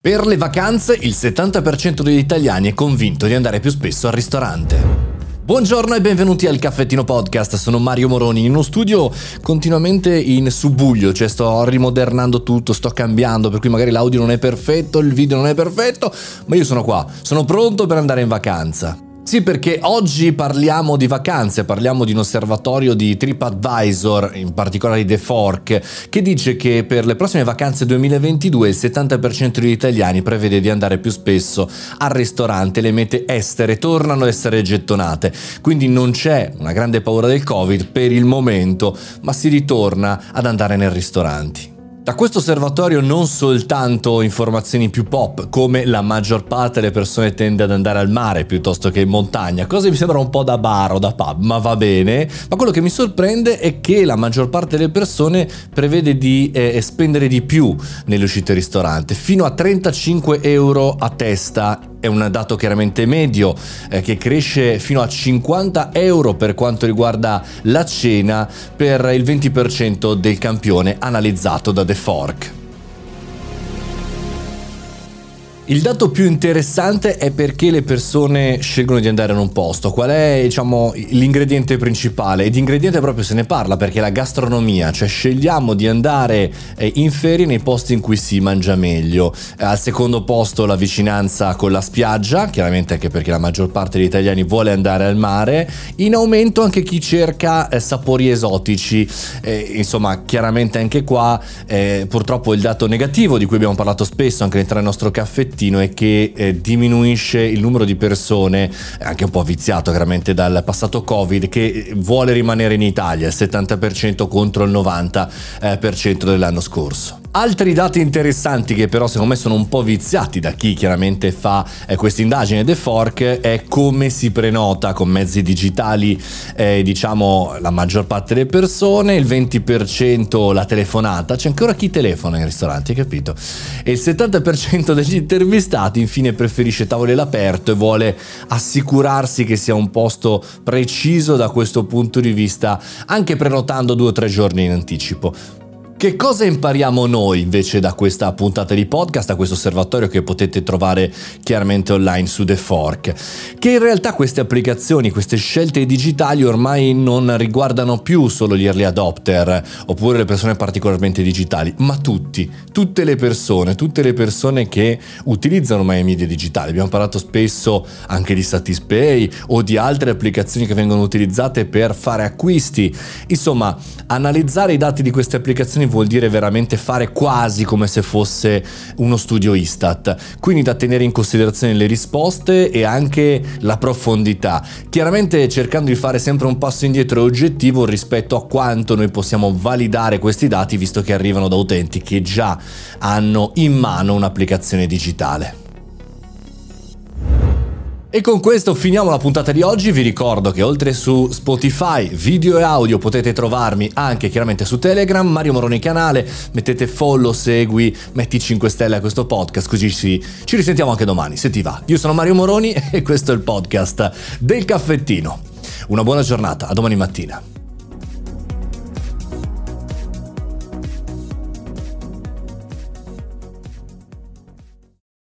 Per le vacanze il 70% degli italiani è convinto di andare più spesso al ristorante. Buongiorno e benvenuti al Caffettino Podcast, sono Mario Moroni, in uno studio continuamente in subbuglio, cioè sto rimodernando tutto, sto cambiando, per cui magari l'audio non è perfetto, il video non è perfetto, ma io sono qua, sono pronto per andare in vacanza. Sì, perché oggi parliamo di vacanze, parliamo di un osservatorio di TripAdvisor, in particolare di The Fork, che dice che per le prossime vacanze 2022 il 70% degli italiani prevede di andare più spesso al ristorante, le mete estere tornano ad essere gettonate, quindi non c'è una grande paura del Covid per il momento, ma si ritorna ad andare nei ristoranti. Da questo osservatorio non soltanto informazioni più pop, come la maggior parte delle persone tende ad andare al mare piuttosto che in montagna, cosa mi sembra un po' da bar o da pub, ma va bene, ma quello che mi sorprende è che la maggior parte delle persone prevede di eh, spendere di più nelle uscite ristorante, fino a 35 euro a testa è un dato chiaramente medio eh, che cresce fino a 50 euro per quanto riguarda la cena per il 20% del campione analizzato da The Fork. Il dato più interessante è perché le persone scelgono di andare in un posto. Qual è, diciamo, l'ingrediente principale? E di ingrediente proprio se ne parla perché è la gastronomia, cioè scegliamo di andare eh, in ferie nei posti in cui si mangia meglio. Al secondo posto la vicinanza con la spiaggia, chiaramente anche perché la maggior parte degli italiani vuole andare al mare. In aumento anche chi cerca eh, sapori esotici. Eh, insomma, chiaramente anche qua eh, purtroppo il dato negativo di cui abbiamo parlato spesso anche all'interno del nostro caffettino pochettino è che eh, diminuisce il numero di persone, anche un po' viziato chiaramente dal passato Covid, che vuole rimanere in Italia, il 70% contro il 90% dell'anno scorso. Altri dati interessanti che però secondo me sono un po' viziati da chi chiaramente fa eh, questa indagine The Fork è come si prenota con mezzi digitali eh, diciamo la maggior parte delle persone, il 20% la telefonata, c'è ancora chi telefona in ristoranti, hai capito? E il 70% degli intervistati infine preferisce tavole all'aperto e vuole assicurarsi che sia un posto preciso da questo punto di vista anche prenotando due o tre giorni in anticipo. Che cosa impariamo noi invece da questa puntata di podcast, da questo osservatorio che potete trovare chiaramente online su The Fork? Che in realtà queste applicazioni, queste scelte digitali ormai non riguardano più solo gli early adopter oppure le persone particolarmente digitali, ma tutti, tutte le persone, tutte le persone che utilizzano ormai i media digitali. Abbiamo parlato spesso anche di Satispay o di altre applicazioni che vengono utilizzate per fare acquisti. Insomma, analizzare i dati di queste applicazioni vuol dire veramente fare quasi come se fosse uno studio Istat, quindi da tenere in considerazione le risposte e anche la profondità, chiaramente cercando di fare sempre un passo indietro oggettivo rispetto a quanto noi possiamo validare questi dati visto che arrivano da utenti che già hanno in mano un'applicazione digitale. E con questo finiamo la puntata di oggi, vi ricordo che oltre su Spotify, video e audio potete trovarmi anche chiaramente su Telegram, Mario Moroni canale, mettete follow, segui, metti 5 stelle a questo podcast così ci, ci risentiamo anche domani se ti va. Io sono Mario Moroni e questo è il podcast del caffettino. Una buona giornata, a domani mattina.